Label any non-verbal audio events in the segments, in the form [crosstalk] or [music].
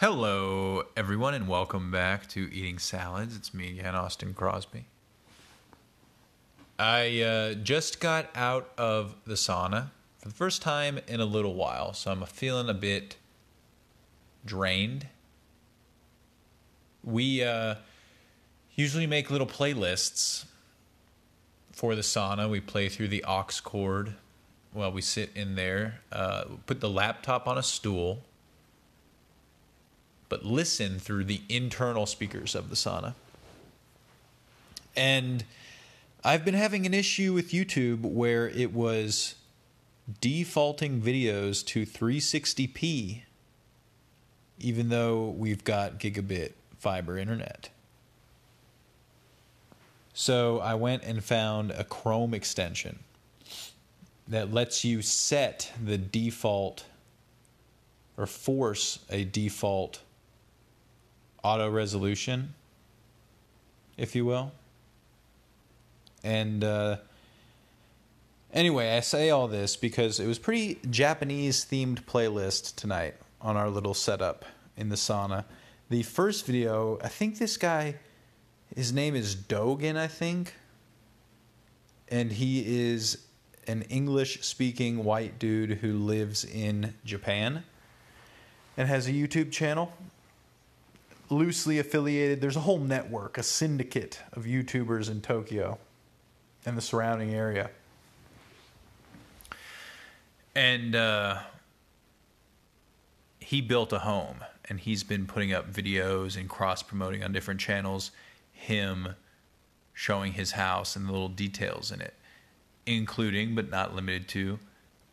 Hello, everyone, and welcome back to Eating Salads. It's me again, Austin Crosby. I uh, just got out of the sauna for the first time in a little while, so I'm feeling a bit drained. We uh, usually make little playlists for the sauna. We play through the aux cord while we sit in there, uh, put the laptop on a stool but listen through the internal speakers of the sauna. And I've been having an issue with YouTube where it was defaulting videos to 360p, even though we've got gigabit fiber internet. So I went and found a Chrome extension that lets you set the default or force a default auto resolution, if you will. And uh, anyway, I say all this because it was pretty Japanese themed playlist tonight on our little setup in the sauna. The first video, I think this guy, his name is Dogen, I think. And he is an English speaking white dude who lives in Japan and has a YouTube channel loosely affiliated. There's a whole network, a syndicate of YouTubers in Tokyo and the surrounding area. And uh, he built a home, and he's been putting up videos and cross promoting on different channels. Him showing his house and the little details in it, including but not limited to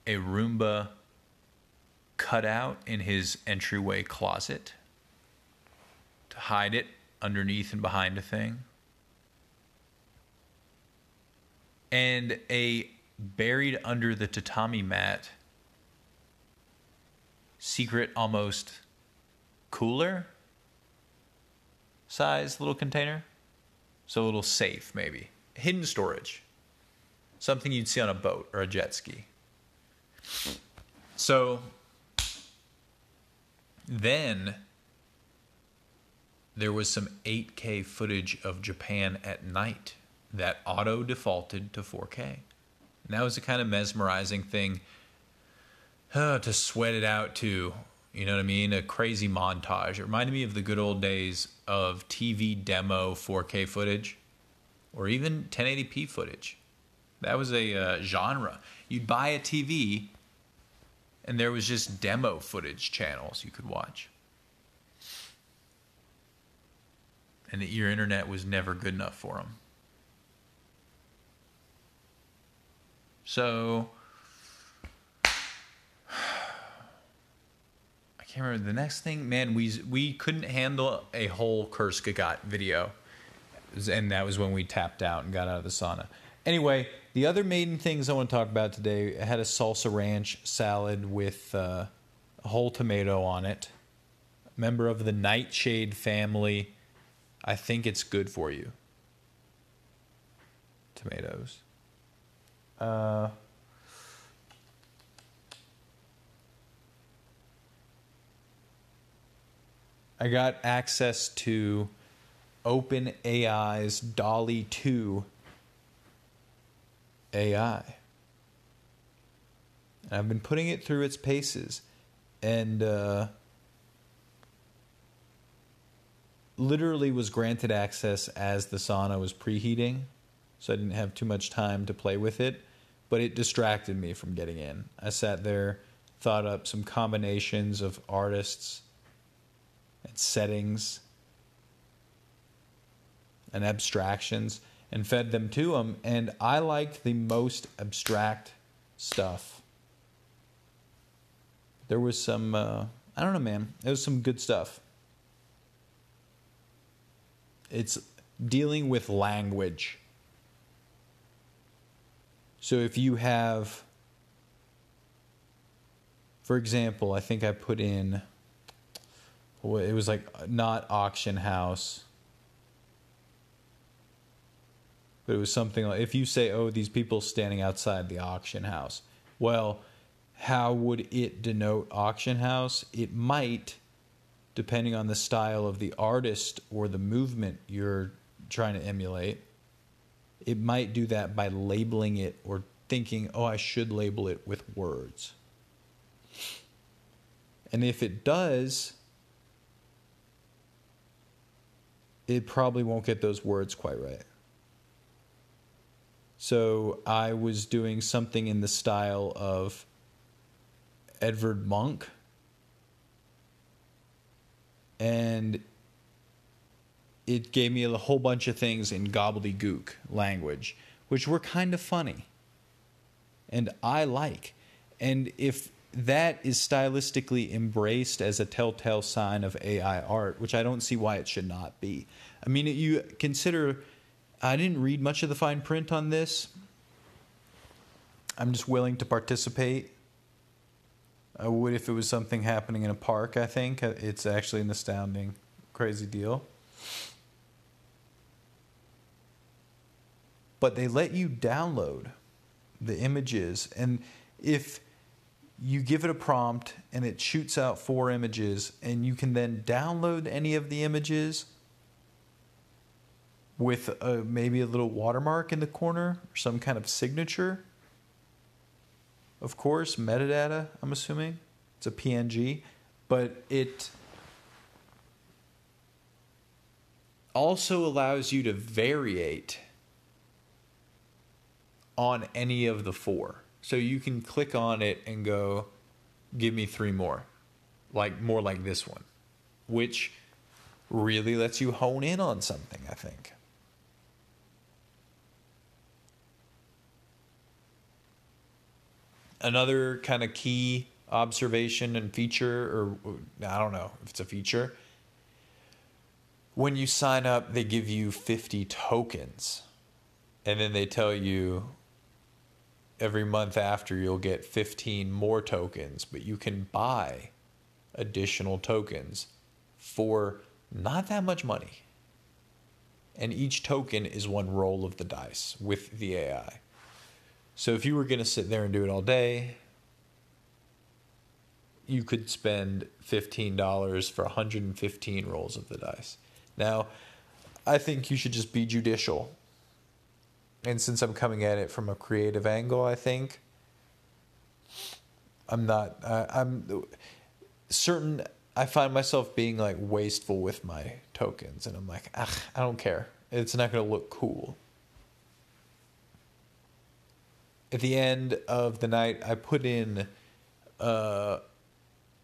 a Roomba cutout in his entryway closet hide it underneath and behind a thing. And a buried under the tatami mat secret almost cooler size little container. So a little safe, maybe. Hidden storage. Something you'd see on a boat or a jet ski. So then there was some 8K footage of Japan at night that auto defaulted to 4K. And that was a kind of mesmerizing thing uh, to sweat it out to. You know what I mean? A crazy montage. It reminded me of the good old days of TV demo 4K footage or even 1080p footage. That was a uh, genre. You'd buy a TV and there was just demo footage channels you could watch. And that your internet was never good enough for them. So [sighs] I can't remember the next thing. Man, we we couldn't handle a whole Kurzgesagt video, and that was when we tapped out and got out of the sauna. Anyway, the other main things I want to talk about today. I had a salsa ranch salad with uh, a whole tomato on it. Member of the nightshade family I think it's good for you. Tomatoes. Uh, I got access to OpenAI's DALL-E 2 AI. And I've been putting it through its paces. And uh, literally was granted access as the sauna was preheating, so I didn't have too much time to play with it, but it distracted me from getting in. I sat there, thought up some combinations of artists and settings and abstractions and fed them to him, and I liked the most abstract stuff. There was some, uh, I don't know, man. There was some good stuff it's dealing with language. So if you have, for example, I think I put in, it was like not auction house, but it was something like if you say, oh, these people standing outside the auction house, well, how would it denote auction house? It might depending on the style of the artist or the movement you're trying to emulate. It might do that by labeling it or thinking, oh, I should label it with words. And if it does, it probably won't get those words quite right. So I was doing something in the style of Edvard Munch. And it gave me a whole bunch of things in gobbledygook language, which were kind of funny. And I like. And if that is stylistically embraced as a telltale sign of AI art, which I don't see why it should not be. I mean, you consider, I didn't read much of the fine print on this. I'm just willing to participate. I would if it was something happening in a park, I think. Uh, it's actually an astounding, crazy deal. But they let you download the images. And if you give it a prompt and it shoots out four images, and you can then download any of the images with a, maybe a little watermark in the corner or some kind of signature. Of course, metadata, I'm assuming. It's a PNG, but it also allows you to variate on any of the four. So you can click on it and go, give me three more, like more like this one, which really lets you hone in on something, I think. Another kind of key observation and feature, or I don't know if it's a feature. When you sign up, they give you 50 tokens. And then they tell you every month after you'll get 15 more tokens, but you can buy additional tokens for not that much money. And each token is one roll of the dice with the AI. So if you were going to sit there and do it all day, you could spend $15 for 115 rolls of the dice. Now, I think you should just be judicial and since I'm coming at it from a creative angle, I think I'm not. Uh, I'm certain. I find myself being like wasteful with my tokens, and I'm like, ah, I don't care. It's not going to look cool. At the end of the night, I put in a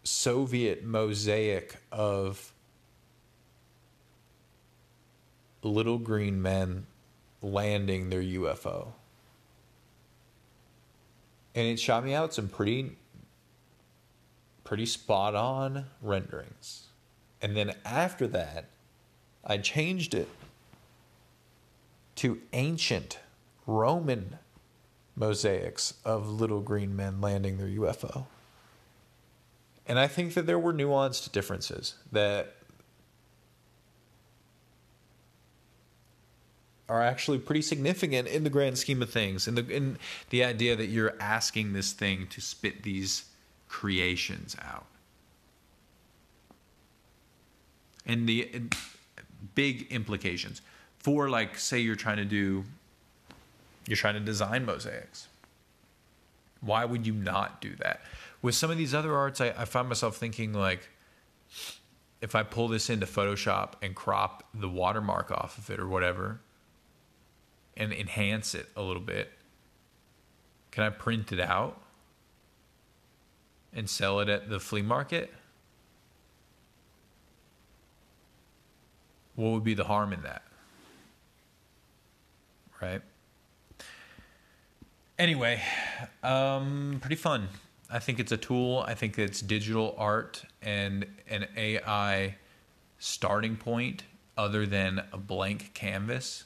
Soviet mosaic of little green men landing their UFO. And it shot me out some pretty pretty spot on renderings. And then after that, I changed it to ancient Roman mosaics of little green men landing their UFO. And I think that there were nuanced differences that are actually pretty significant in the grand scheme of things. In the in the idea that you're asking this thing to spit these creations out. And the big implications for like say you're trying to do you're trying to design mosaics. Why would you not do that? With some of these other arts, I, I find myself thinking like if I pull this into Photoshop and crop the watermark off of it or whatever, and enhance it a little bit, can I print it out and sell it at the flea market? What would be the harm in that? Right? Anyway, um, pretty fun. I think it's a tool. I think it's digital art and an AI starting point other than a blank canvas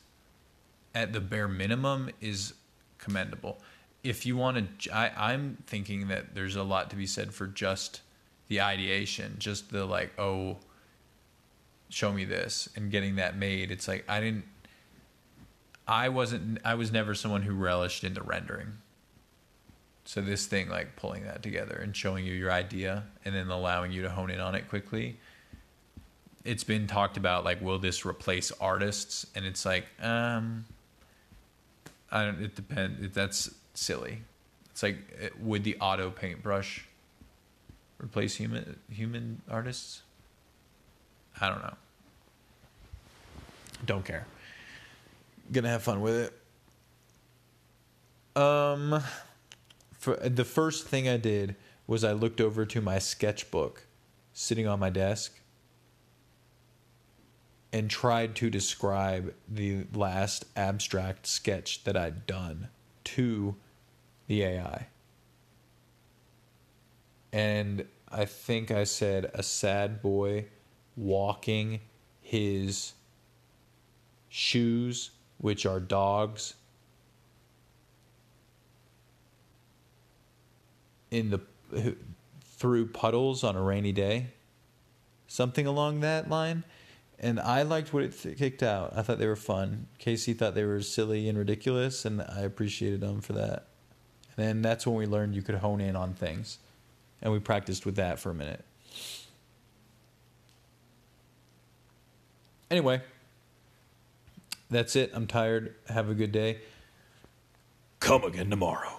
at the bare minimum is commendable. If you want to, I, I'm thinking that there's a lot to be said for just the ideation, just the like, oh, show me this and getting that made. It's like I didn't, I wasn't, I was never someone who relished in the rendering. So this thing, like pulling that together and showing you your idea and then allowing you to hone in on it quickly, it's been talked about like, will this replace artists? And it's like, um, I don't. It depends. That's silly. It's like, would the auto paintbrush replace human human artists? I don't know. Don't care. Gonna have fun with it. Um, for the first thing I did was I looked over to my sketchbook sitting on my desk and tried to describe the last abstract sketch that I'd done to the AI. And I think I said a sad boy walking his shoes, which are dogs, in the through puddles on a rainy day, something along that line. And I liked what it th- kicked out. I thought they were fun. Casey thought they were silly and ridiculous, and I appreciated them for that. And then that's when we learned you could hone in on things, and we practiced with that for a minute. Anyway, that's it. I'm tired. Have a good day. Come again tomorrow.